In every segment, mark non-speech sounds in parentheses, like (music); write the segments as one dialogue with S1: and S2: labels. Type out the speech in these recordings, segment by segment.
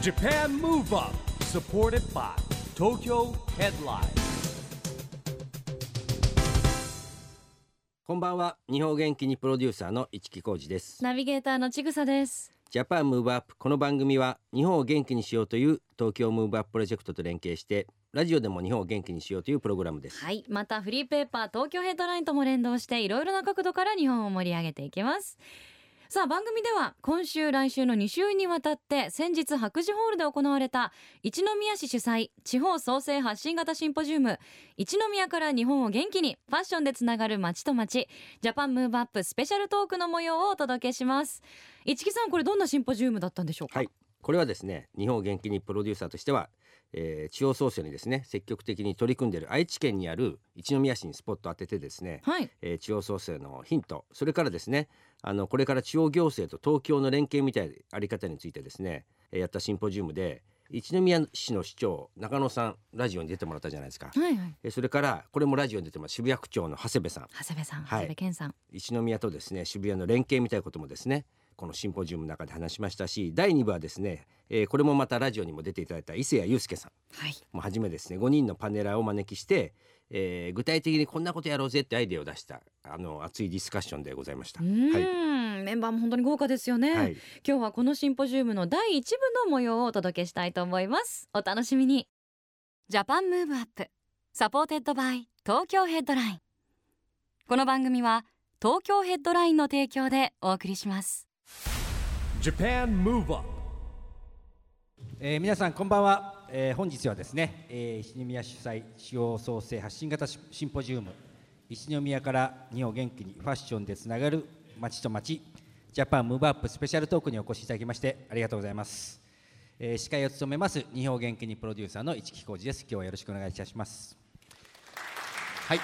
S1: Japan Move Up supported by Tokyo Headline.
S2: こんばんは。日本元気にプロデューサーの一木広治です。
S3: ナビゲーターのちぐさです。
S2: Japan Move Up この番組は日本を元気にしようという東京 Move Up プロジェクトと連携してラジオでも日本を元気にしようというプログラムです。
S3: はい、またフリーペーパー東京ヘッドラインとも連動していろいろな角度から日本を盛り上げていきます。さあ番組では今週来週の2週にわたって先日白磁ホールで行われた一宮市主催地方創生発信型シンポジウム一宮から日本を元気にファッションでつながる街と街ジャパンムーブアップスペシャルトークの模様をお届けします。市木さんこれどんなシンポジウムだったんでしょうか？
S2: はい。これはですね日本を元気にプロデューサーとしては、えー地方創生にですね積極的に取り組んでいる愛知県にある一宮市にスポットを当ててですね、
S3: はい。
S2: えー地方創生のヒントそれからですねあのこれから地方行政と東京の連携みたいなあり方についてですねえーやったシンポジウムで一宮市の市長中野さんラジオに出てもらったじゃないですか、
S3: はいはい。
S2: えーそれからこれもラジオに出てます渋谷区長の長谷部さん。
S3: 長谷部さん、
S2: はい
S3: 長谷部健さん。
S2: 一宮とですね渋谷の連携みたいなこともですねこのシンポジウムの中で話しましたし第2部はですね、えーこれもまたラジオにも出ていただいた伊勢谷友介さん。
S3: はい。
S2: もうはじめですね5人のパネラーをお招きして、えー具体的にこんなことやろうぜってアイデアを出したあの熱いディスカッションでございました。
S3: うーん、
S2: はい。
S3: メンバーも本当に豪華ですよね、
S2: はい。
S3: 今日はこのシンポジウムの第一部の模様をお届けしたいと思います。お楽しみに。 Japan Move Up. Supported by Tokyo Headline。この番組は東京ヘッドラインの提供でお送りします
S4: えー皆さんこんばんは、えー本日はですね、えー一宮主催地方創生発信型シシンポジウム一宮から日本を元気にファッションでつながる街と街ジャパンムーブアップスペシャルトークにお越しいただきましてありがとうございます、えー司会を務めます日本を元気にプロデューサーの市木浩司です。今日はよろしくお願いいたします。はい、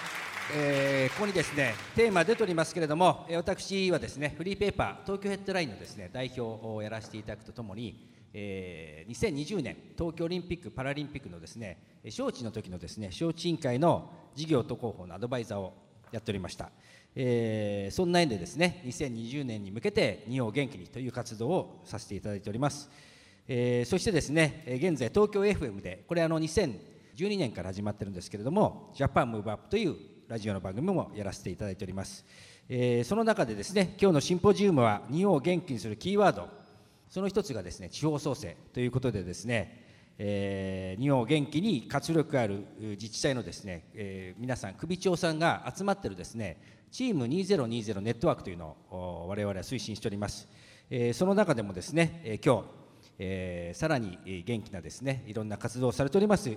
S4: えーここにですねテーマ出ておりますけれども、えー私はですねフリーペーパー東京ヘッドラインのですね代表をやらせていただくとともに、えー2020年東京オリンピック・パラリンピックのですね招致の時のですね招致委員会の事業と広報のアドバイザーをやっておりました、えーそんな縁でですね2020年に向けて日本を元気にという活動をさせていただいております、えーそしてですね現在東京 FM でこれあの2012年から始まってるんですけれどもジャパンムーブアップというラジオの番組もやらせていただいております、えーその中でですね今日のシンポジウムは日本を元気にするキーワード。その一つがですね地方創生ということでですね、えー日本を元気に活力ある自治体のですね、えー皆さん首長さんが集まってるですねチーム2020ネットワークというのを我々は推進しております、えその中でもですね、えー今日えーさらに元気なですねいろんな活動をされております2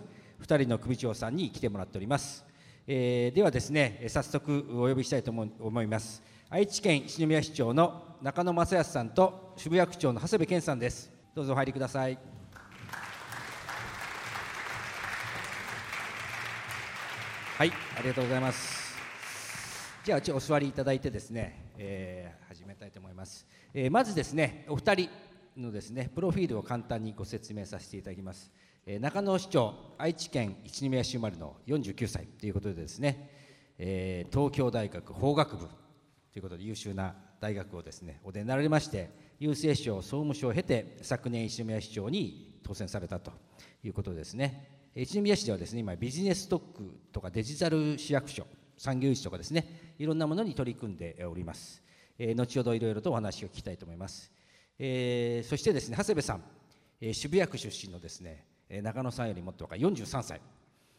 S4: 人の首長さんに来てもらっております、えーではですね早速お呼びしたいと思います。愛知県一宮市長の中野正康さんと渋谷区長の長谷部健さんです。どうぞお入りください。はいありがとうございます。じゃあちょお座りいただいてですね、えー始めたいと思います、えーまずですねお二人のですねプロフィールを簡単にご説明させていただきます、え中野市長愛知県一宮市生まれの49歳ということでですね、えー東京大学法学部ということで優秀な大学をですねお出になられまして郵政省総務省を経て昨年一宮市長に当選されたということですね。一宮市ではですね今ビジネス特区とかデジタル市役所産業市とかですねいろんなものに取り組んでおります、えー後ほどいろいろとお話を聞きたいと思います、えーそしてですね長谷部さん、えー渋谷区出身のですねえー中野さんよりもっと若い43歳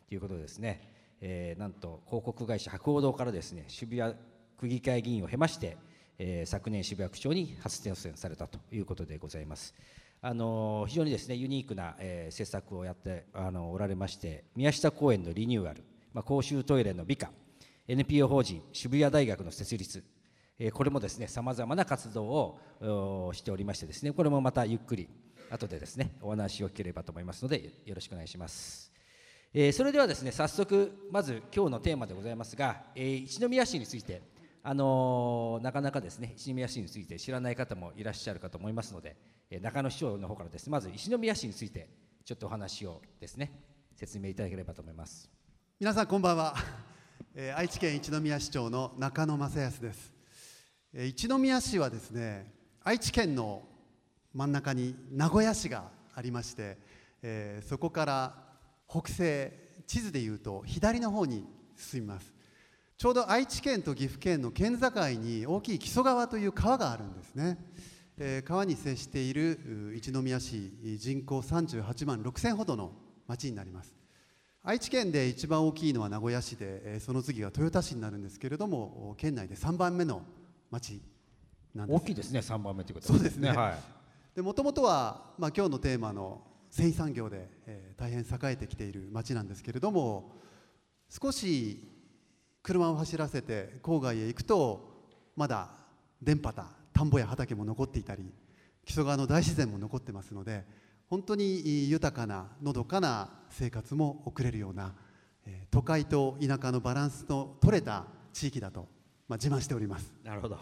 S4: ということでですね、えーなんと広告会社博報堂からですね渋谷区議会議員を経まして、えー昨年渋谷区長に初当選されたということでございます。あの非常にですねユニークな、えー政策をやってあのおられまして宮下公園のリニューアル、まあ、公衆トイレの美化 NPO 法人渋谷大学の設立えーこれもですねさまざまな活動をしておりましてですねこれもまたゆっくり後でですねお話を聞ければと思いますのでよろしくお願いします。えーそれではですね早速まず今日のテーマでございますが、えー一宮市についてあのーなかなかですね一宮市について知らない方もいらっしゃるかと思いますので、え中野市長の方からですまず一宮市についてちょっとお話をですね説明いただければと思います。
S5: 皆さんこんばんは、え愛知県一宮市長の中野正康です、え一宮市はですね愛知県の真ん中に名古屋市があありまして、えーそこから北西地図でいうと左の方に進みます。ちょうど愛知県と岐阜県の県境に大きい木曽川という川があるんですね、えー川に接しているう一宮市人口38万6千ほどの町になります。愛知県で一番大きいのは名古屋市で、えーその次が豊田市になるんですけれども県内で3番目の町なんです。
S4: 大きいですね3番目ということ
S5: そうですね。
S4: はい。
S5: でもともとは、まあ、今日のテーマの繊維産業で、えー大変栄えてきている町なんですけれども少し車を走らせて郊外へ行くとまだ田畑田んぼや畑も残っていたり木曽川の大自然も残ってますので本当に豊かなのどかな生活も送れるような、えー都会と田舎のバランスの取れた地域だと、まあ、自慢しております。
S4: なるほど。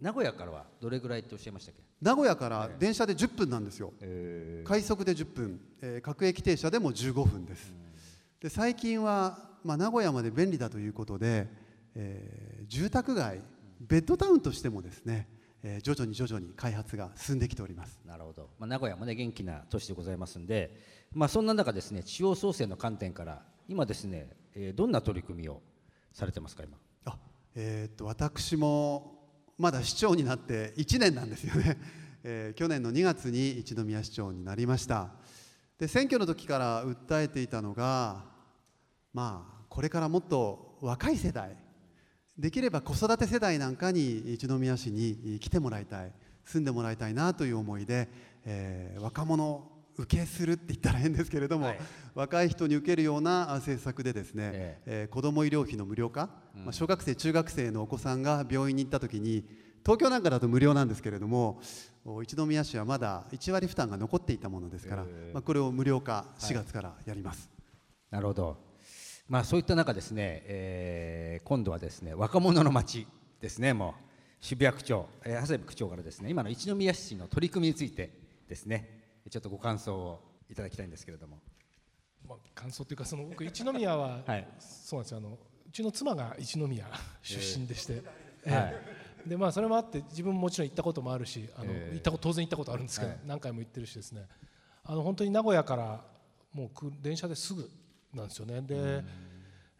S4: 名古屋からはどれぐらいとおっしゃいましたっけ？
S5: 名古屋から電車で10分なんですよ、
S4: え
S5: 快速で10分、えー各駅停車でも15分です、で最近は、まあ、名古屋まで便利だということで、えー住宅街ベッドタウンとしてもですね、えー徐々に徐々に開発が進んできております。
S4: なるほど、まあ、名古屋もね元気な都市でございますんで、まあ、そんな中ですね地方創生の観点から今ですね、えーどんな取り組みをされてますか今？
S5: あえーっと私もまだ市長になって1年なんですよね、(laughs) えー去年の2月に一宮市長になりました。で選挙の時から訴えていたのがまあこれからもっと若い世代できれば子育て世代なんかに一宮市に来てもらいたい住んでもらいたいなという思いで、えー若者受けするって言ったら変ですけれども、
S4: はい。
S5: 若い人に受けるようなあ政策でですね、
S4: え
S5: え。ー子ども医療費の無料化、まあ、小学生中学生のお子さんが病院に行った時に東京なんかだと無料なんですけれどもお一宮市はまだ1割負担が残っていたものですから、まあ、これを無料化4月からやります、
S4: なるほど、まあ、そういった中ですね、えー今度はですね若者の街ですねもう。渋谷区長、えー長谷部区長からですね今の一宮市の取り組みについてですねちょっとご感想をいただきたいんですけれども。
S6: まあ、感想というかその僕一宮は、(laughs)
S4: はい。
S6: そうなんですよ。あのうちの妻が一宮出身でして、え (laughs)
S4: はい。
S6: えでまあそれもあって自分ももちろん行ったこともあるしあの、
S4: ええ。
S6: 行ったこと当然行ったことあるんですけど、
S4: はい。
S6: 何回も行ってるしですね。あの本当に名古屋からもうく電車ですぐなんですよね。で、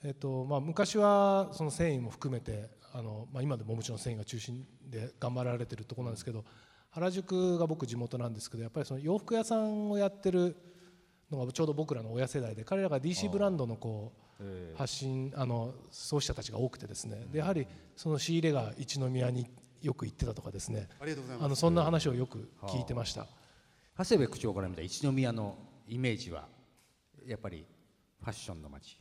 S6: えっとまあ、昔はその繊維も含めてあの、まあ、今でももちろん繊維が中心で頑張られてるところなんですけど原宿が僕地元なんですけどやっぱりその洋服屋さんをやってるのがちょうど僕らの親世代で彼らが DC ブランドのこう発信あの創始者たちが多くてですね。でやはりその仕入れが一宮によく行ってたとかですね。
S5: ありがとうございます。
S6: あのそんな話をよく聞いてました。
S4: 長谷部区長から見た一宮のイメージはやっぱりファッションの街。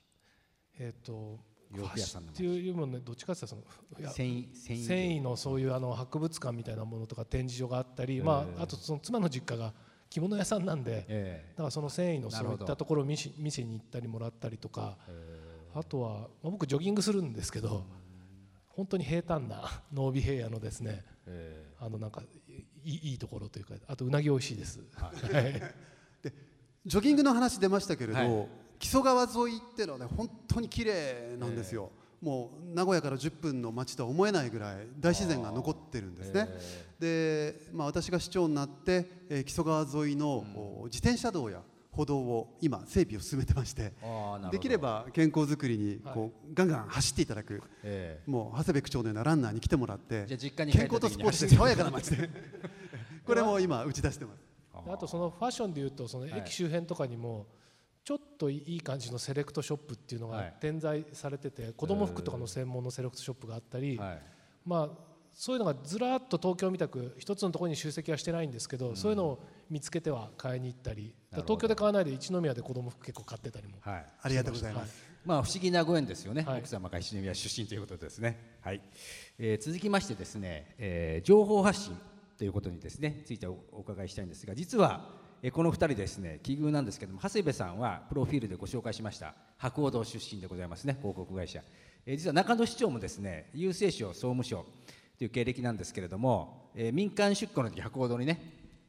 S6: えっ、と
S4: 洋服屋さんの
S6: っていうもねどっちかっていうとその
S4: 繊維繊維
S6: のそういうあの博物館みたいなものとか展示場があったり、まあ、あとその妻の実家が着物屋さんなんで、
S4: え
S6: だからその繊維のそういったところを見し店に行ったりもらったりとか、あとは、まあ、僕ジョギングするんですけど、本当に平坦な濃尾平野のですね、あのなんかいいいいところというかあとうなぎ美味しいです。はい。(laughs)
S5: ジョギングの話出ましたけれど、
S4: はい
S5: 木曽川沿いっていうのはね本当に綺麗なんですよ、もう名古屋から10分の街とは思えないぐらい大自然が残ってるんですね、で、まあ、私が市長になって、えー木曽川沿いの、お自転車道や歩道を今整備を進めてましてできれば健康づくりにこう、ガンガン走っていただく。
S4: え
S5: もう長谷部区長のようなランナーに来てもらって
S4: じゃあ実家に帰
S5: 健康とスポーツで爽やかな街で。(laughs) これも今打ち出してます。
S6: であとそのファッションでいうとその駅周辺とかにもちょっといい感じのセレクトショップっていうのが
S4: はい。
S6: 点在されてて子供服とかの専門のセレクトショップがあったり、
S4: はい。
S6: まあそういうのがずらっと東京みたく一つのところに集積はしてないんですけど、そういうのを見つけては買いに行ったり東京で買わないで一宮で子供服結構買ってたりも、
S4: はい。
S5: ありがとうございます、
S4: まあ不思議なご縁ですよね、
S6: はい。
S4: 奥様が一宮出身ということですね。はい。えー続きましてですね、えー情報発信ということにですねついておお伺いしたいんですが、実は、えーこの二人ですね奇遇なんですけども、長谷部さんはプロフィールでご紹介しました博報堂出身でございますね、広告会社。えー実は中野市長もですね、郵政省総務省という経歴なんですけれども、えー民間出向の時博報堂にね、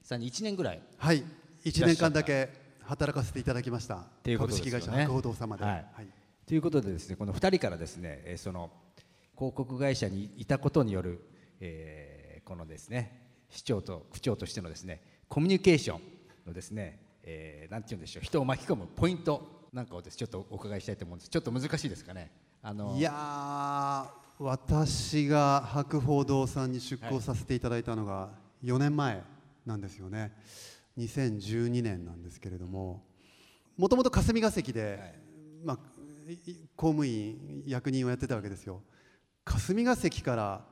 S4: さらに1年ぐらい
S5: はい1年間だけ働かせていただきました。
S4: ていうこと
S5: 株
S4: ですよね。
S5: 式会社博報堂様で、
S4: はい。
S5: はい。
S4: ということでですねこの2人からですね、えーその広告会社にいたことによる、えーこのですね市長と区長としてのですねコミュニケーションのですね、えー、なんて言うんでしょう人を巻き込むポイントなんかをです。ちょっとお伺いしたいと思うんです。ちょっと難しいですかね。あの
S5: いやー私が博報堂さんに出向させていただいたのが4年前なんですよね。2012年なんですけれどももともと霞が関で、まあ、いい公務員役人をやってたわけですよ。霞が関から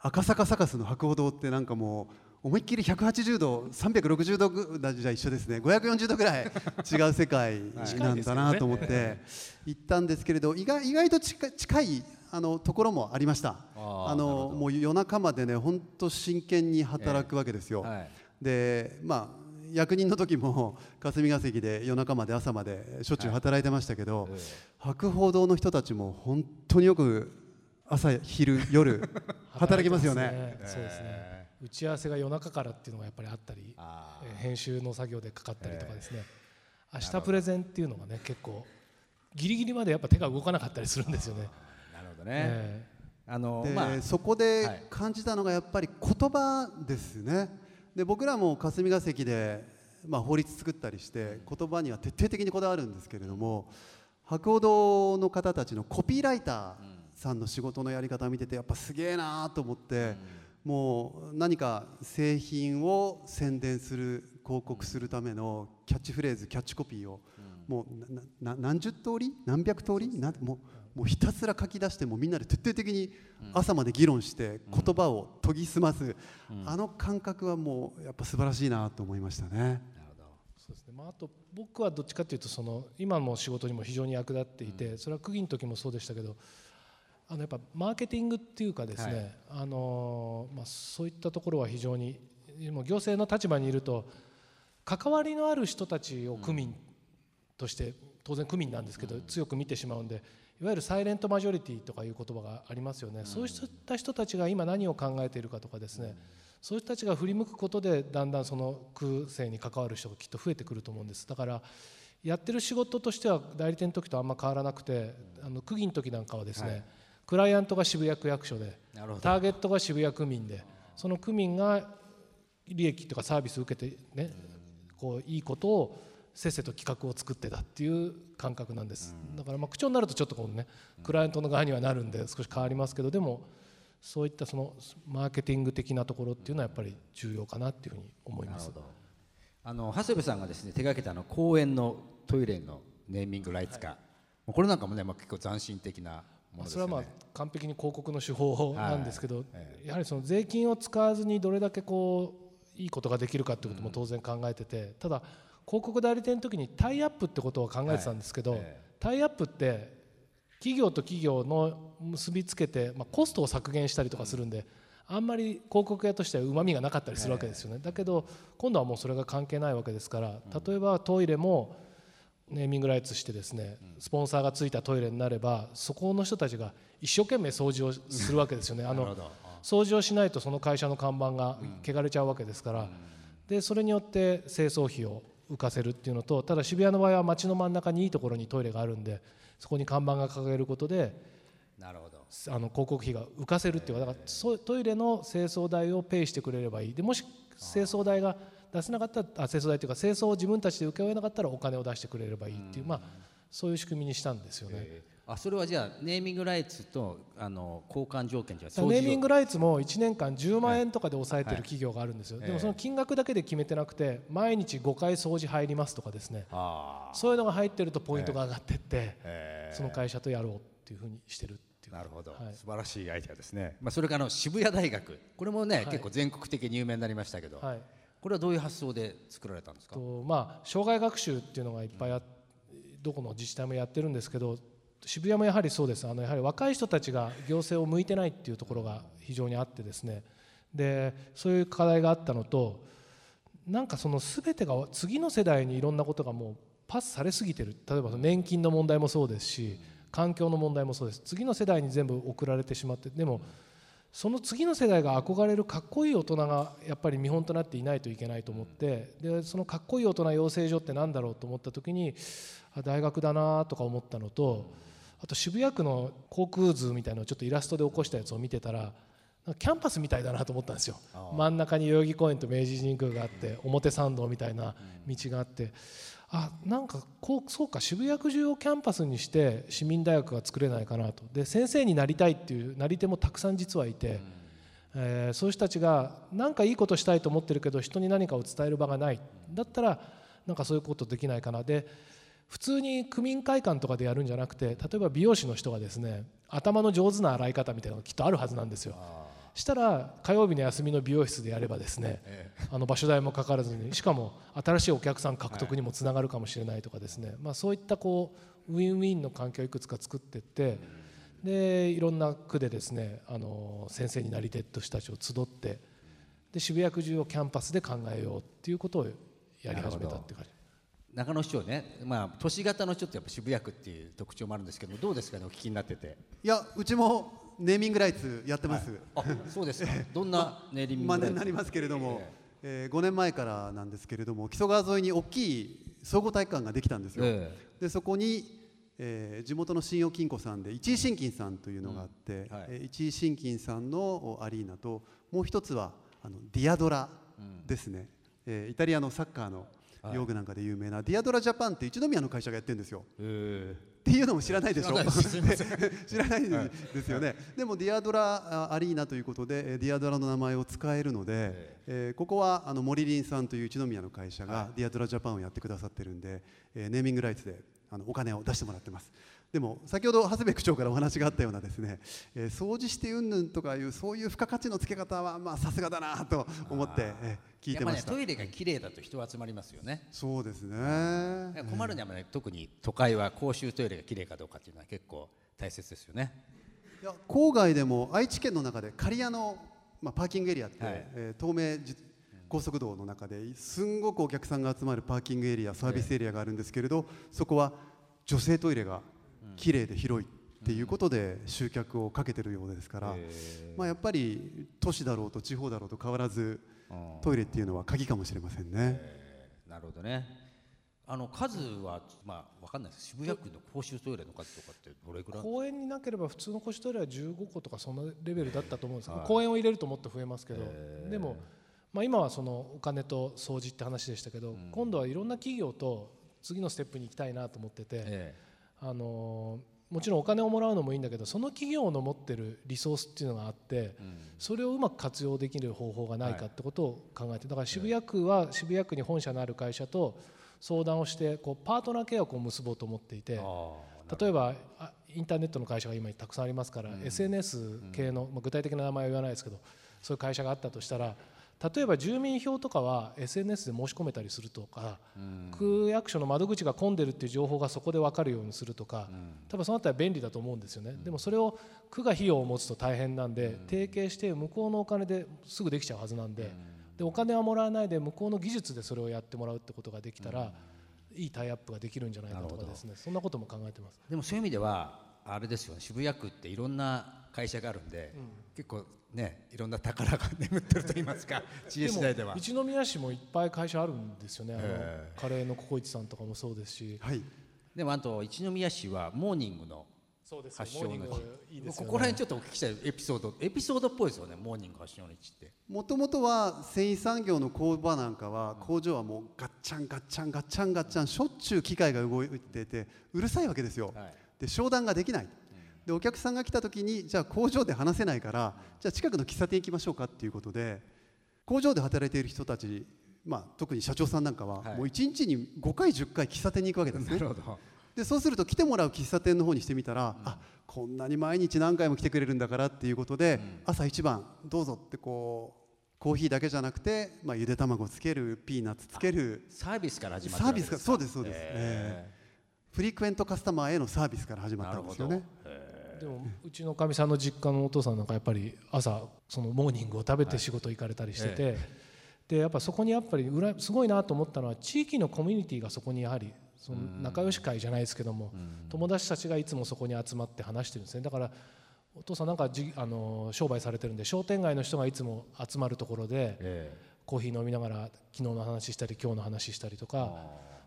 S5: 赤坂サカスの博報堂ってなんかもう思いっきり180度360度ぐらいじゃ一緒ですね。540度ぐらい違う世界 (laughs) なんだなと思って行ったんですけれど意外意外と近い近いあのところもありました。
S4: あ
S5: のもう夜中までね本当真剣に働くわけですよ、
S4: はい。
S5: でまあ役人の時も霞が関で夜中まで朝までしょっちゅう働いてましたけど、博報堂の人たちも本当によく朝昼夜 (laughs) 働きますよね。
S6: そうですね打ち合わせが夜中からっていうのがやっぱりあったり編集の作業でかかったりとかですね、明日プレゼンっていうのがね結構ギリギリまでやっぱ手が動かなかったりするんですよね。
S4: ー (laughs) なるほどね、
S6: え
S4: あの
S5: で、
S4: まあ
S5: そこ
S4: はい。
S5: で感じたのがやっぱり言葉ですね。で僕らも霞が関で、まあ、法律作ったりして言葉には徹底的にこだわるんですけれども博報堂の方たちのコピーライターさんの仕事のやり方を見ててやっぱすげえなと思って、もう何か製品を宣伝する広告するためのキャッチフレーズキャッチコピーを、もうなな何十通り何百通りなもうもうひたすら書き出してもうみんなで徹底的に朝まで議論して言葉を研ぎ澄ます、あの感覚はもうやっぱ素晴らしいなと思いましたね。
S6: そうですね。まあ、あと僕はどっちかというとその今の仕事にも非常に役立っていて、それは区議の時もそうでしたけどあのやっぱマーケティングっていうかですね、あのまあ、そういったところは非常にもう行政の立場にいると関わりのある人たちを区民として当然区民なんですけど、強く見てしまうんでいわゆるサイレントマジョリティとかいう言葉がありますよね、そういった人たちが今何を考えているかとかですね、そういう人たちが振り向くことでだんだんその区政に関わる人がきっと増えてくると思うんです。だからやってる仕事としては代理店の時とあんま変わらなくてあの区議の時なんかはですね、クライアントが渋谷区役所でターゲットが渋谷区民でその区民が利益とかサービスを受けてねこういいことをせっせと企画を作ってたっていう感覚なんです、だからまあ口調になるとちょっとこうねクライアントの側にはなるんで少し変わりますけどでもそういったそのマーケティング的なところっていうのはやっぱり重要かなっていうふうに思います。
S4: あの長谷部さんがですね手掛けたあの公園のトイレのネーミングライツ化、これなんかもね、まあ、結構斬新的なものですよね。
S6: それはまあ完璧に広告の手法なんですけど、
S4: え
S6: やはりその税金を使わずにどれだけこういいことができるかってことも当然考えてて、ただ広告代理店の時にタイアップってことを考えてたんですけど、タイアップって企業と企業の結びつけて、まあ、コストを削減したりとかするんで、あんまり広告屋としてはうまみがなかったりするわけですよね、だけど今度はもうそれが関係ないわけですから例えばトイレもネーミングライツしてですねスポンサーがついたトイレになればそこの人たちが一生懸命掃除をするわけですよね。あの掃除をしないとその会社の看板が汚れちゃうわけですから、でそれによって清掃費を浮かせるっていうのとただ渋谷の場合は街の真ん中にいいところにトイレがあるんでそこに看板が掲げることで
S4: なるほど。
S6: あの広告費が浮かせるっていうだからトイレの清掃代をペイしてくれればいい。でもし清掃代が出せなかったらあ清掃代というか清掃を自分たちで請け負えなかったらお金を出してくれればいいっていうまあそういう仕組みにしたんですよね。
S4: あそれはじゃあネーミングライツとあの交換条件じゃ
S6: ネーミン
S4: グ
S6: グライツも1年間10万円とかで抑えてる企業があるんですよ、
S4: はい。
S6: でもその金額だけで決めてなくて毎日5回掃除入りますとかですね。
S4: あ
S6: そういうのが入ってるとポイントが上がってって
S4: え
S6: その会社とやろうっていうふうにしてるっていう。
S4: なるほど、
S6: はい。
S4: 素晴らしいアイデアですね、まあ、それからあの渋谷大学。これもね、
S6: い。
S4: 結構全国的に有名になりましたけど、
S6: はい
S4: これはどういう発想で作られたんですか？
S6: とまあ障害学習っていうのがいっぱいあどこの自治体もやってるんですけど渋谷もやはりそうです。あのやはり若い人たちが行政を向いてないっていうところが非常にあってですね。でそういう課題があったのとなんかその全てが次の世代にいろんなことがもうパスされすぎてる。例えばその年金の問題もそうですし環境の問題もそうです。次の世代に全部送られてしまってでもその次の世代が憧れるかっこいい大人がやっぱり見本となっていないといけないと思ってでそのかっこいい大人養成所って何だろうと思った時にあ大学だなとか思ったのとあと渋谷区の航空図みたいなのをちょっとイラストで起こしたやつを見てたらキャンパスみたいだなと思ったんですよ。真ん中に代々木公園と明治神宮があって表参道みたいな道があって、あなんかこうそうか渋谷区中をキャンパスにして市民大学が作れないかなと。で先生になりたいっていうなり手もたくさん実はいて、えーそういう人たちが何かいいことしたいと思ってるけど人に何かを伝える場がない。だったらなんかそういうことできないかな。で普通に区民会館とかでやるんじゃなくて例えば美容師の人がですね頭の上手な洗い方みたいなのがきっとあるはずなんですよ。したら火曜日の休みの美容室でやればですね、あの場所代もかからずにしかも新しいお客さん獲得にもつながるかもしれないとかですね、まあ、そういったこうウィンウィンの環境をいくつか作っていってでいろんな区でですねあの先生になり手とした人たちを集ってで渋谷区中をキャンパスで考えようっていうことをやり始めたっていう感じ。
S2: 中野市長ね、まあ、都市型のちょっとやっぱ渋谷区っていう特徴もあるんですけどどうですかね？お聞きになってて。
S5: いやうちもネーミングライツやってます、
S2: あそうですか。(laughs) どんなネーリング
S5: まあ、になりますけれども、えー5年前からなんですけれども木曽川沿いに大きい総合体育館ができたんですよ、
S2: え
S5: でそこに、えー地元の信用金庫さんでいちい信金さんというのがあって、
S2: はい。
S5: えーいちい信金さんのおアリーナともう一つはあのディアドラですね、えーイタリアのサッカーの用具なんかで有名な、ディアドラジャパンって一宮の会社がやってるんですよ。
S2: え
S5: っていうのも知らないでしょ。
S2: 知らないです。すいません
S5: 知らないですよね、でもディアドラあアリーナということでえーディアドラの名前を使えるので、えーここはあの森林さんという一宮の会社がディアドラジャパンをやってくださってるんで、えーネーミングライツであのお金を出してもらってますでも先ほど長谷部区長からお話があったようなですね、えー掃除してうんぬんとかいうそういう付加価値のつけ方はまあさすがだなと思って、えー聞いてました、
S2: ねトイレが綺麗だと人は集まりますよね。
S5: そうですね。
S2: 困るのはね特に都会は公衆トイレが綺麗かどうかっていうのは結構大切ですよね。
S5: いや郊外でも愛知県の中で刈谷の、まあ、パーキングエリアって、
S2: はい。
S5: えー東名じ高速道の中ですんごくお客さんが集まるパーキングエリアサービスエリアがあるんですけれど、そこは女性トイレが綺麗で広いっていうことで集客をかけてるようですから、まあ、やっぱり都市だろうと地方だろうと変わらずトイレっていうのは鍵かもしれませんね。
S2: なるほどね。あの数はまあわかんないです。渋谷区の公衆トイレの数とかってどれぐらい？
S6: 公園になければ普通の個室トイレは15個とかそんなレベルだったと思うんですけど、公園を入れるともっと増えますけど、でも、まあ、今はそのお金と掃除って話でしたけど、今度はいろんな企業と次のステップに行きたいなと思ってて、
S2: え
S6: あのーもちろんお金をもらうのもいいんだけどその企業の持ってるリソースっていうのがあって、それをうまく活用できる方法がないかってことを考えてだから渋谷区は渋谷区に本社のある会社と相談をしてこうパートナー契約を結ぼうと思っていて。例えばあインターネットの会社が今たくさんありますから、SNS 系の、まあ、具体的な名前は言わないですけどそういう会社があったとしたら例えば住民票とかは SNS で申し込めたりするとか、区役所の窓口が混んでるっていう情報がそこで分かるようにするとか、多分そのあたりは便利だと思うんですよね、でもそれを区が費用を持つと大変なんで、提携して向こうのお金ですぐできちゃうはずなんで,、でお金はもらわないで向こうの技術でそれをやってもらうってことができたら、いいタイアップができるんじゃないかとかですね。そんなことも考えてます。
S2: でもそういう意味ではあれですよね。渋谷区っていろんな会社があるんで、結構ねいろんな宝が眠ってると言いますか知恵次第では。
S6: 一宮市もいっぱい会社あるんですよね、あの
S2: え
S6: カレーのココイチさんとかもそうですし、
S5: はい。
S2: でもあと一宮市はモーニングの発祥の地。ここら辺ちょっとお聞きしたいエピソードエピソードっぽいですよねモーニング発祥の地って。
S5: もともとは繊維産業の工場なんかは工場はもうガッチャンガッチャンガッチャンガッチャンしょっちゅう機械が動いててうるさいわけですよ、
S2: はい
S5: で商談ができない、でお客さんが来た時にじゃあ工場で話せないからじゃあ近くの喫茶店行きましょうかっていうことで工場で働いている人たち、まあ、特に社長さんなんかは、
S2: はい。
S5: もう1日に5回10回喫茶店に行くわけですね。
S2: ほど。
S5: でそうすると来てもらう喫茶店の方にしてみたら、あこんなに毎日何回も来てくれるんだからっていうことで、朝一番どうぞってこうコーヒーだけじゃなくて、まあ、ゆで卵つけるピーナッツつける
S2: サービスから始まって
S5: サービスがそうですそうです、
S2: え
S5: ええフリクエントカスタマーへのサービスから始まったんですよね。
S6: でもうちのかみさんの実家のお父さんなんかやっぱり朝そのモーニングを食べて仕事行かれたりしてて、でやっぱそこにやっぱりうらすごいなと思ったのは地域のコミュニティがそこにやはりその仲良し会じゃないですけども、友達たちがいつもそこに集まって話してるんですね。だからお父さんなんかじあの商売されてるんで商店街の人がいつも集まるところで、
S2: え
S6: コーヒー飲みながら昨日の話したり今日の話したりとか、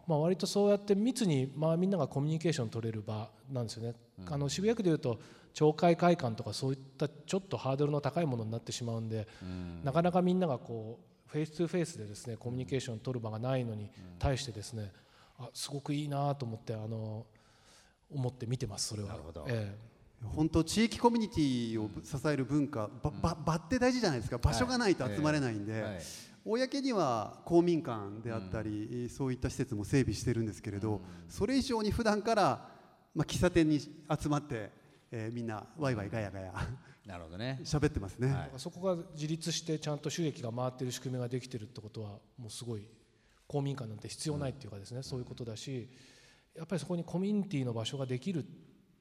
S6: まあ、割とそうやって密に、まあ、みんながコミュニケーション取れる場なんですよね。あの渋谷区でいうと町会会館とかそういったちょっとハードルの高いものになってしまうんで、なかなかみんながこうフェイス2フェイスでですねコミュニケーションを取る場がないのに対してですね、あすごくいいなと思ってあの思って見てますそれは。
S4: なるほど。
S6: え
S5: 本当地域コミュニティを支える文化、ばば場って大事じゃないですか。場所がないと集まれないんで、
S4: はい
S5: 公には公民館であったり、そういった施設も整備してるんですけれど、それ以上に普段から、まあ、喫茶店に集まって、えーみんなワイワイガヤガヤ (laughs)
S4: なるほどね。
S5: 喋ってますね、
S4: はい。
S6: えそこが自立してちゃんと収益が回っている仕組みができてるってことはもうすごい公民館なんて必要ないっていうかですね、そういうことだしやっぱりそこにコミュニティの場所ができるっ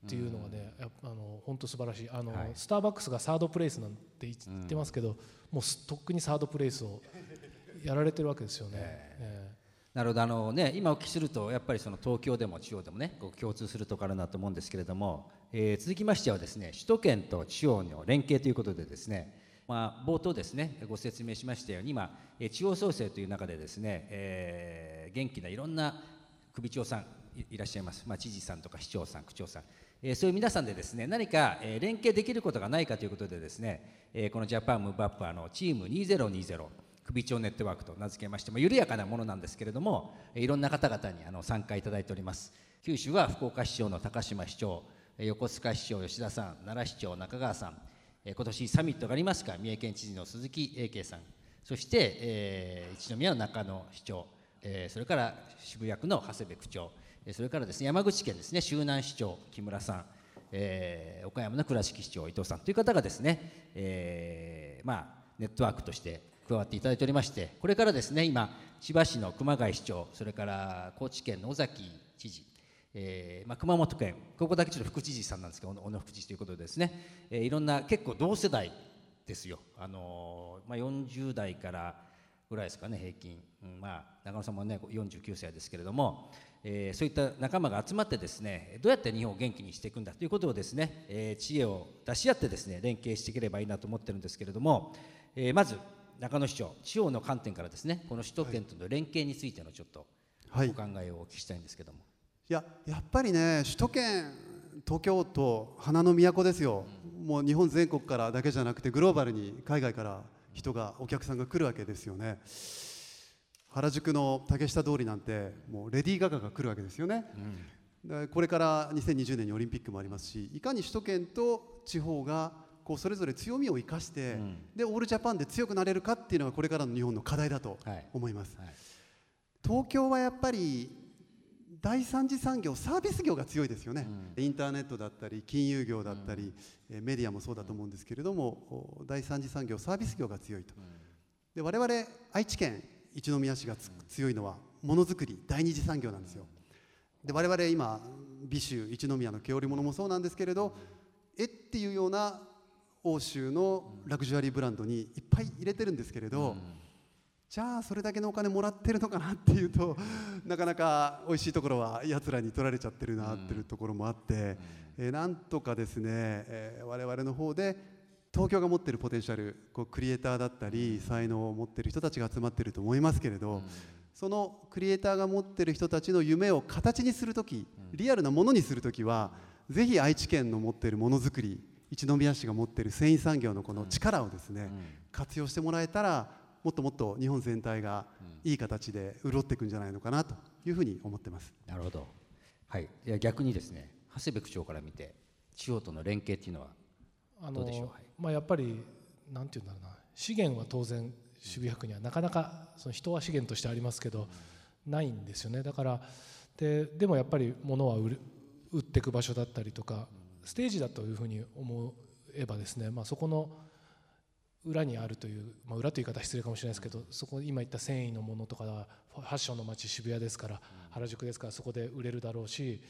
S6: ていうのがね、やっぱあの本当素晴らしい。あの、
S4: はい。
S6: スターバックスがサードプレイスなんて言ってますけど、もうすとっくにサードプレイスをやられてるわけですよね。え
S4: なるほど。あのね今お聞きするとやっぱりその東京でも地方でもねこう共通するところあるなと思うんですけれども、えー続きましてはですね首都圏と地方の連携ということでですねまあ冒頭ですねご説明しましたように今えー地方創生という中でですね、えー元気ないろんな首長さんいいらっしゃいます、まあ、知事さんとか市長さん区長さんえそういう皆さんでですね何か、え連携できることがないかということでですね、えこのジャパンムーブアップあのチーム2020首長ネットワークと名付けまして、ま、緩やかなものなんですけれども、いろんな方々にあの参加いただいております。九州は福岡市長の高島市長横須賀市長吉田さん奈良市長中川さん、え今年サミットがありますか三重県知事の鈴木英慶さんそして、えー一宮の中野市長、えーそれから渋谷区の長谷部区長。えーそれからですね山口県ですね周南市長木村さん、えー岡山の倉敷市長伊藤さん。という方がですね、えーまあ、ネットワークとして加わっていただいておりましてこれからですね今千葉市の熊谷市長それから高知県の尾崎知事えーまあ、熊本県ここだけちょっと副知事さんなんですけど小野副知事ということでですね、えーいろんな結構同世代ですよ、あのーまあ、40代からぐらいですかね平均、うんまあ、中野さんもね49歳ですけれども、えーそういった仲間が集まってですねどうやって日本を元気にしていくんだということをですね、えー知恵を出し合ってですね連携していければいいなと思ってるんですけれども、えーまず中野市長地方の観点からですねこの首都圏との連携についてのちょっと
S5: はい。
S4: お考えをお聞きしたいんですけども。
S5: いややっぱりね首都圏東京都花の都ですよ、もう日本全国からだけじゃなくてグローバルに海外から人がお客さんが来るわけですよね。原宿の竹下通りなんてもうレディー・ガガが来るわけですよね、でこれから2020年にオリンピックもありますしいかに首都圏と地方がこうそれぞれ強みを生かして、でオールジャパンで強くなれるかっていうのがこれからの日本の課題だと
S4: はい。
S5: 思います、
S4: はい。
S5: 東京はやっぱり第三次産業サービス業が強いですよね、インターネットだったり金融業だったり、えーメディアもそうだと思うんですけれども、お第三次産業サービス業が強いと、で我々愛知県一宮市がつ強いのはものづくり第二次産業なんですよ。で我々今美州一宮の毛織物もそうなんですけれどえっていうような欧州のラグジュアリーブランドにいっぱい入れてるんですけれど、じゃあそれだけのお金もらってるのかなっていうと (laughs) なかなか美味しいところはやつらに取られちゃってるなっていうところもあって、えーなんとかですね、えー我々の方で東京が持ってるポテンシャルこうクリエイターだったり才能を持ってる人たちが集まってると思いますけれど、そのクリエイターが持ってる人たちの夢を形にする時リアルなものにする時はぜひ愛知県の持ってるものづくり一宮市が持ってる繊維産業のこの力をですね、活用してもらえたらもっともっと日本全体がいい形で潤っていくんじゃないのかなというふうに思ってます。
S4: なるほど。はい。いや逆にですね、長谷部区長から見て地方との連携っていうのは
S6: あ
S4: どうでしょう？
S6: のまあ、やっぱりなんていうんだろうな資源は当然渋谷区にはなかなかその人は資源としてありますけど、ないんですよねだからででもやっぱり物は売る売っていく場所だったりとかステージだというふうに思えばですね、まあ、そこの裏にあるという、まあ、裏という言い方は失礼かもしれないですけどそこ今言った繊維のものとかファッションの街渋谷ですから原宿ですからそこで売れるだろうし、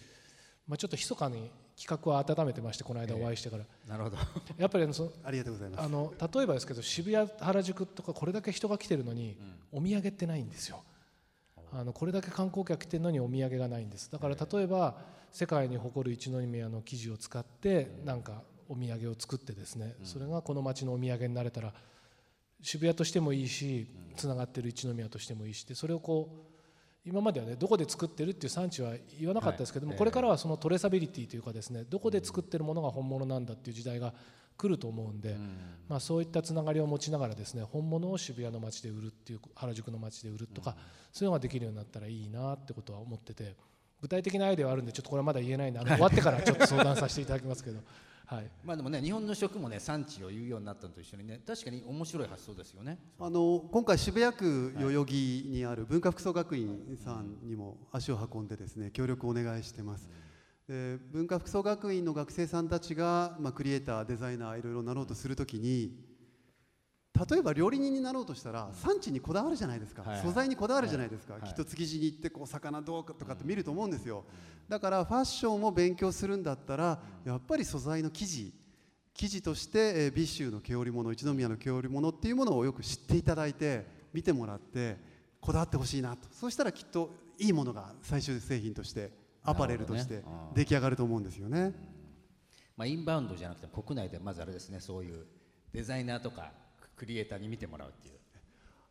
S6: まあ、ちょっと密かに企画は温めてましてこの間お会いしてから、
S4: なるほど。
S6: やっぱりあのそ
S5: ありがとうございます。
S6: あの例えばですけど渋谷原宿とかこれだけ人が来てるのに、お土産ってないんですよ。あのこれだけ観光客来てるのにお土産がないんです。だから例えば世界に誇る一宮の生地を使ってなんかお土産を作ってですね、それがこの街のお土産になれたら渋谷としてもいいしつながってる一宮としてもいいしでそれをこう今まではねどこで作ってるっていう産地は言わなかったですけども、
S4: はい
S6: これからはそのトレーサビリティというかですねどこで作ってるものが本物なんだっていう時代が来ると思うんで、まあ、そういったつながりを持ちながらですね本物を渋谷の街で売るっていう原宿の街で売るとか、そういうのができるようになったらいいなってことは思ってて具体的なアイデアはあるんでちょっとこれはまだ言えないんであの終わってからちょっと相談させていただきますけど。はい、
S4: まあでもね日本の食もね産地を言うようになったのと一緒にね確かに面白い発想ですよね。
S5: あの今回渋谷区代々木にある文化服装学院さんにも足を運んでですね協力をお願いしてます。で文化服装学院の学生さんたちが、まあ、クリエイターデザイナーいろいろなろうとするときに例えば料理人になろうとしたら産地にこだわるじゃないですか、
S4: はい
S5: 素材にこだわるじゃないですか、
S4: はい
S5: きっと築地に行ってこう魚どうかとかって見ると思うんですよ、だからファッションを勉強するんだったら、やっぱり素材の生地。生地として、えー、美州の毛織物一宮の毛織物っていうものをよく知っていただいて見てもらってこだわってほしいなと。そうしたらきっといいものが最終製品としてアパレルとして出来上がると思うんですよね。
S4: まあインバウンドじゃなくて国内でまずあれですね。そういうデザイナーとかクリエイターに見てもらうっていう。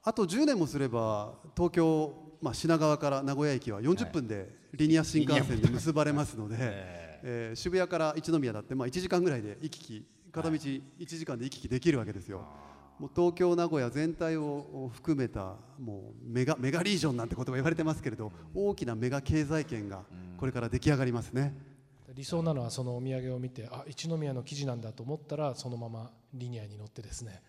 S5: あと10年もすれば東京、まあ、品川から名古屋駅は40分でリニア新幹線で結ばれますので、えー渋谷から一宮だってまあ1時間ぐらいで行き来片道1時間で行き来できるわけですよ。もう東京名古屋全体を含めたもうメガメガリージョンなんて言葉言われてますけれど、大きなメガ経済圏がこれから出来上がりますね。
S6: 理想なのはそのお土産を見てあ一宮の生地なんだと思ったらそのままリニアに乗ってですね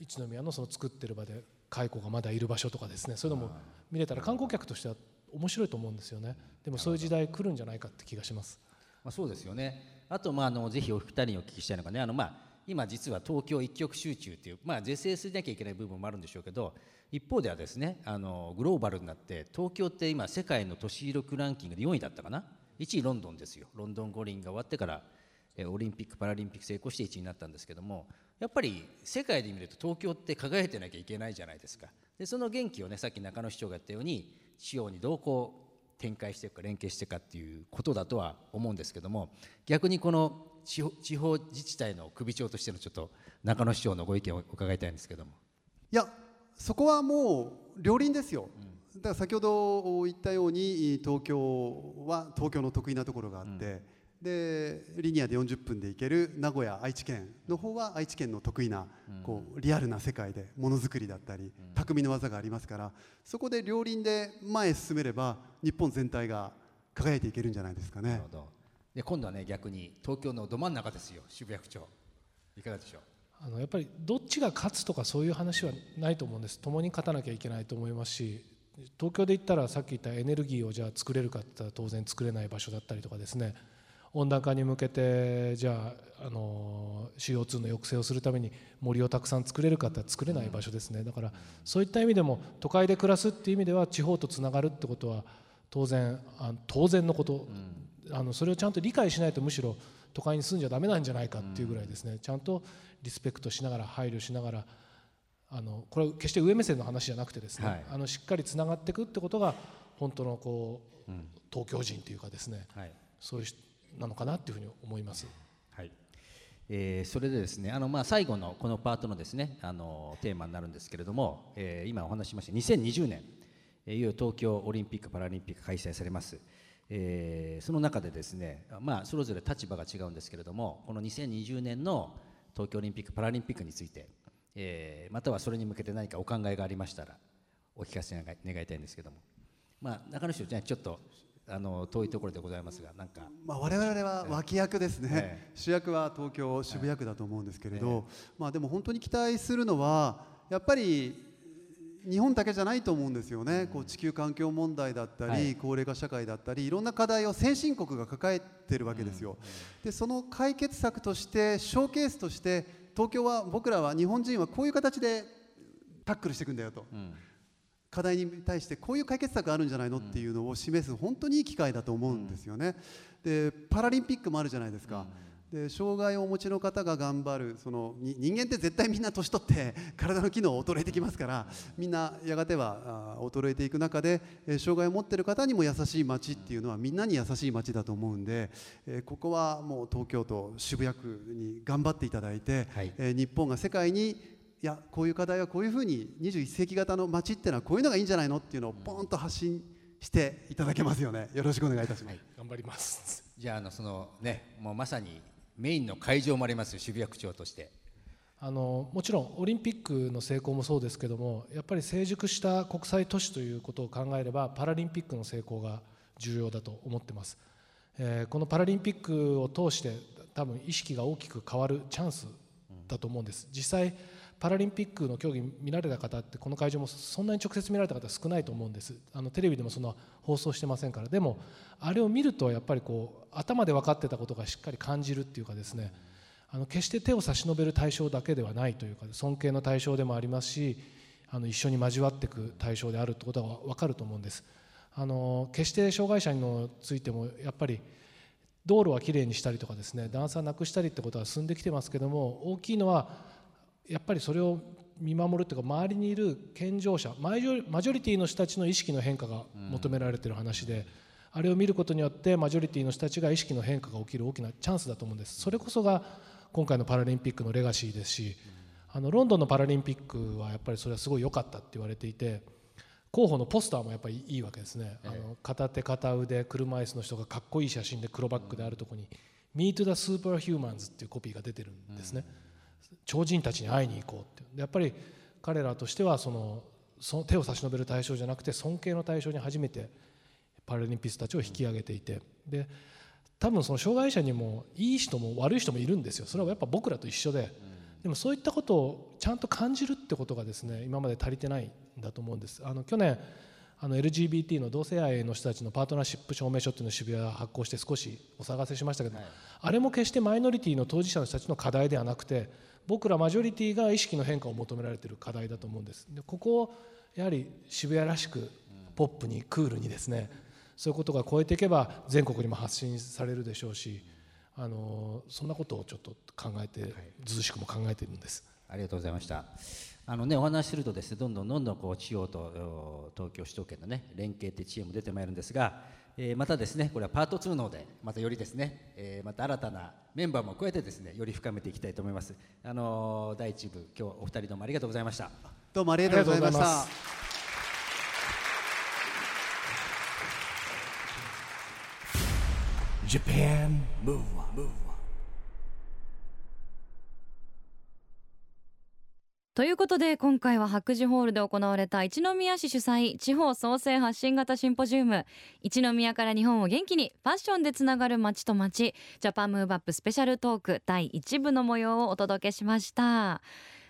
S6: 一宮のその作ってる場で蚕がまだいる場所とかですね。そういうのも見れたら観光客としては面白いと思うんですよね。でもそういう時代来るんじゃないかって気がします。
S4: まあ、そうですよね。あと、まあ、あのぜひお二人にお聞きしたいのがね、あのまあ、今実は東京一極集中っていう、まあ、是正しなきゃいけない部分もあるんでしょうけど、一方ではですね、あのグローバルになって、東京って今、世界の都市力ランキングで4位だったかな、1位ロンドンですよ、ロンドン五輪が終わってから、えオリンピック・パラリンピック成功して1位になったんですけども、やっぱり世界で見ると東京って輝いてなきゃいけないじゃないですか。でその元気をね、さっき中野市長が言ったように、地方にどうこう展開していくか連携していくかっていうことだとは思うんですけども逆にこの地方地方自治体の首長としてのちょっと中野市長のご意見を伺いたいんですけども。
S5: いやそこはもう両輪ですよ、だから先ほど言ったように東京は東京の得意なところがあって、でリニアで40分で行ける名古屋愛知県の方は愛知県の得意な、こうリアルな世界でものづくりだったり、匠の技がありますからそこで両輪で前へ進めれば日本全体が輝いていけるんじゃないですかね。
S4: なるほ。ど。で今度はね逆に東京のど真ん中ですよ渋谷区長。いかがでしょう？
S6: あのやっぱりどっちが勝つとかそういう話はないと思うんです。共に勝たなきゃいけないと思いますし東京で言ったらさっき言ったエネルギーをじゃあ作れるかって言ったら当然作れない場所だったりとかですね温暖化に向けてじゃああの CO2 の抑制をするために森をたくさん作れるかって作れない場所ですね。だからそういった意味でも都会で暮らすっていう意味では地方とつながるってことは当然あ当然のこと、あのそれをちゃんと理解しないとむしろ都会に住んじゃダメなんじゃないかっていうぐらいですね、ちゃんとリスペクトしながら配慮しながらあのこれは決して上目線の話じゃなくてですね、
S4: はい。
S6: あのしっかりつながっていくってことが本当のこう、東京人というかですね。
S4: はい。
S6: そういう人なのかなっていうふうに思います。
S4: はい。えーそれでですねあの、まあ、最後のこのパートのですねあのテーマになるんですけれども、えー今お話ししました2020年えーいよいよ東京オリンピック・パラリンピック開催されます、えーその中でですね、まあ、それぞれ立場が違うんですけれどもこの2020年の東京オリンピック・パラリンピックについて、えーまたはそれに向けて何かお考えがありましたらお聞かせ願いたいんですけども、まあ、中野市長じゃちょっとあの遠いところでございますがなんか。
S5: まあ、我々は脇役ですね、
S4: え
S5: 主役は東京渋谷区だと思うんですけれど、まあ、でも本当に期待するのはやっぱり日本だけじゃないと思うんですよね、こう地球環境問題だったり、
S4: はい。
S5: 高齢化社会だったりいろんな課題を先進国が抱えてるわけですよ、でその解決策としてショーケースとして東京は僕らは日本人はこういう形でタックルしていくんだよと。
S4: うん
S5: 課題に対してこういう解決策あるんじゃないのっていうのを示す本当にいい機会だと思うんですよね。でパラリンピックもあるじゃないですか。で障害をお持ちの方が頑張るそのに人間って絶対みんな年取って (laughs) 体の機能衰えてきますからみんなやがてはあ衰えていく中で、えー障害を持っている方にも優しい街っていうのはみんなに優しい街だと思うんで、えーここはもう東京都渋谷区に頑張っていただいて、
S4: はい
S5: えー日本が世界にいやこういう課題はこういうふうに21世紀型の街っていうのはこういうのがいいんじゃないのっていうのをポンと発信していただけますよね。よろしくお願いいたします、
S6: 頑張ります。
S4: じゃああのそのねもうまさにメインの会場もありますよ渋谷区長として。
S6: あのもちろんオリンピックの成功もそうですけどもやっぱり成熟した国際都市ということを考えればパラリンピックの成功が重要だと思ってます、えーこのパラリンピックを通して多分意識が大きく変わるチャンスだと思うんです。実際パラリンピックの競技見られた方ってこの会場もそんなに直接見られた方少ないと思うんです。あのテレビでもそんな放送してませんから。でもあれを見るとやっぱりこう頭で分かってたことがしっかり感じるっていうかですね。あの決して手を差し伸べる対象だけではないというか尊敬の対象でもありますしあの一緒に交わっていく対象であるということは分かると思うんです。あの決して障害者についてもやっぱり道路はきれいにしたりとかですね段差なくしたりってことは進んできてますけども大きいのはやっぱりそれを見守るというか周りにいる健常者マジョリティの人たちの意識の変化が求められている話で、あれを見ることによってマジョリティの人たちが意識の変化が起きる大きなチャンスだと思うんです。それこそが今回のパラリンピックのレガシーですしあのロンドンのパラリンピックはやっぱりそれはすごい良かったって言われていて候補のポスターもやっぱりいいわけですね、あの片手片腕車椅子の人がかっこいい写真で黒バッグであるところに「Meet the Superhumans」っていうコピーが出てるんですね、超人たちに会いに行こうって。でやっぱり彼らとしてはそのその手を差し伸べる対象じゃなくて尊敬の対象に初めてパラリンピストたちを引き上げていて。で多分その障害者にもいい人も悪い人もいるんですよ。それはやっぱ僕らと一緒で、でもそういったことをちゃんと感じるってことがですね今まで足りてないんだと思うんです。あの去年あの LGBT の同性愛の人たちのパートナーシップ証明書っていうのを渋谷が発行して少しお探せしましたけど、あれも決してマイノリティの当事者の人たちの課題ではなくて僕らマジョリティが意識の変化を求められている課題だと思うんですでここをやはり渋谷らしくポップにクールにですねそういうことが超えていけば全国にも発信されるでしょうしあのそんなことをちょっと考えてずうしくも考えているんです。
S4: ありがとうございました。あのね、お話しするとですね、どんどんどんどんこう地方とお東京首都圏のね、連携って知恵も出てまいるんですが、えーまたですね、これはパート2の方で、またよりですね、えーまた新たなメンバーも加えてですね、より深めていきたいと思います。あのー第一部、今日お二人どうもありがとうございました。
S5: どうもありがとうございました
S6: ま
S1: Japan Move
S3: ということで今回は白磁ホールで行われた一宮市主催地方創生発信型シンポジウム。一宮から日本を元気にファッションでつながる街と街ジャパンムーブアップスペシャルトーク第1部の模様をお届けしました。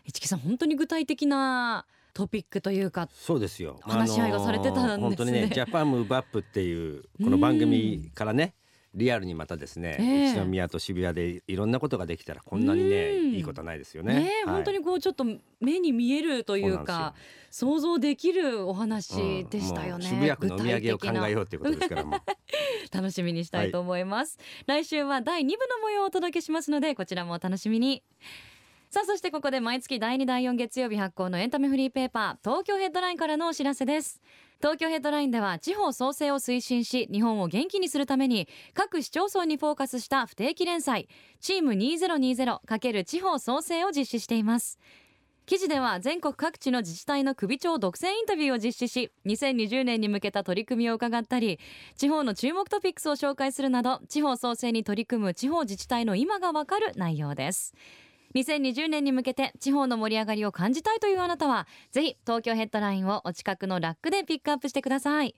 S3: 市木さん本当に具体的なトピックというか
S2: そうですよ。
S3: 話し合いがされてたんですね。
S2: あのー本当にね、ジャパンムーブアップっていうこの番組からね、リアルにまたですね、
S3: ええ。
S2: 一宮と渋谷でいろんなことができたらこんなにね、
S3: うん。
S2: いいことはないですよね。
S3: ねえ、
S2: はい。
S3: 本当にこうちょっと目に見えるというか
S2: で
S3: 想像できるお話でしたよね、
S2: うん渋谷区のお土産を考えようということですから (laughs)
S3: 楽しみにしたいと思います、来週は第2部の模様をお届けしますのでこちらもお楽しみに。さあそしてここで毎月第2第4月曜日発行のエンタメフリーペーパー東京ヘッドラインからのお知らせです東京ヘッドラインでは地方創生を推進し日本を元気にするために各市町村にフォーカスした不定期連載チーム 2020× 地方創生を実施しています。記事では全国各地の自治体の首長独占インタビューを実施し2020年に向けた取り組みを伺ったり地方の注目トピックスを紹介するなど地方創生に取り組む地方自治体の今がわかる内容です。2020年に向けて地方の盛り上がりを感じたいというあなたはぜひ東京ヘッドラインをお近くのラックでピックアップしてください。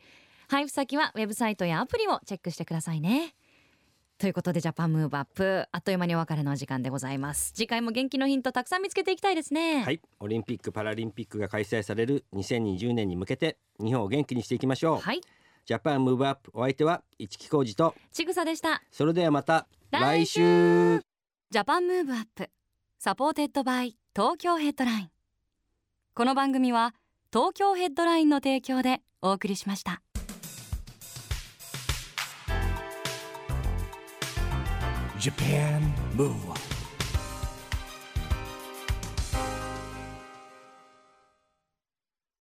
S3: 配布先はウェブサイトやアプリをチェックしてくださいね。ということでジャパンムーブアップあっという間にお別れのお時間でございます。次回も元気のヒントたくさん見つけていきたいですね。
S2: はい、オリンピック・パラリンピックが開催される2020年に向けて日本を元気にしていきましょう、
S3: はい。
S2: Japan Move Up お相手は一木広治と
S3: ちぐさでした。
S2: それではまた
S3: 来週。 Japan Move Up supported by Tokyo Headline。この番組は東京ヘッドラインの提供でお送りしました。
S1: Japan Move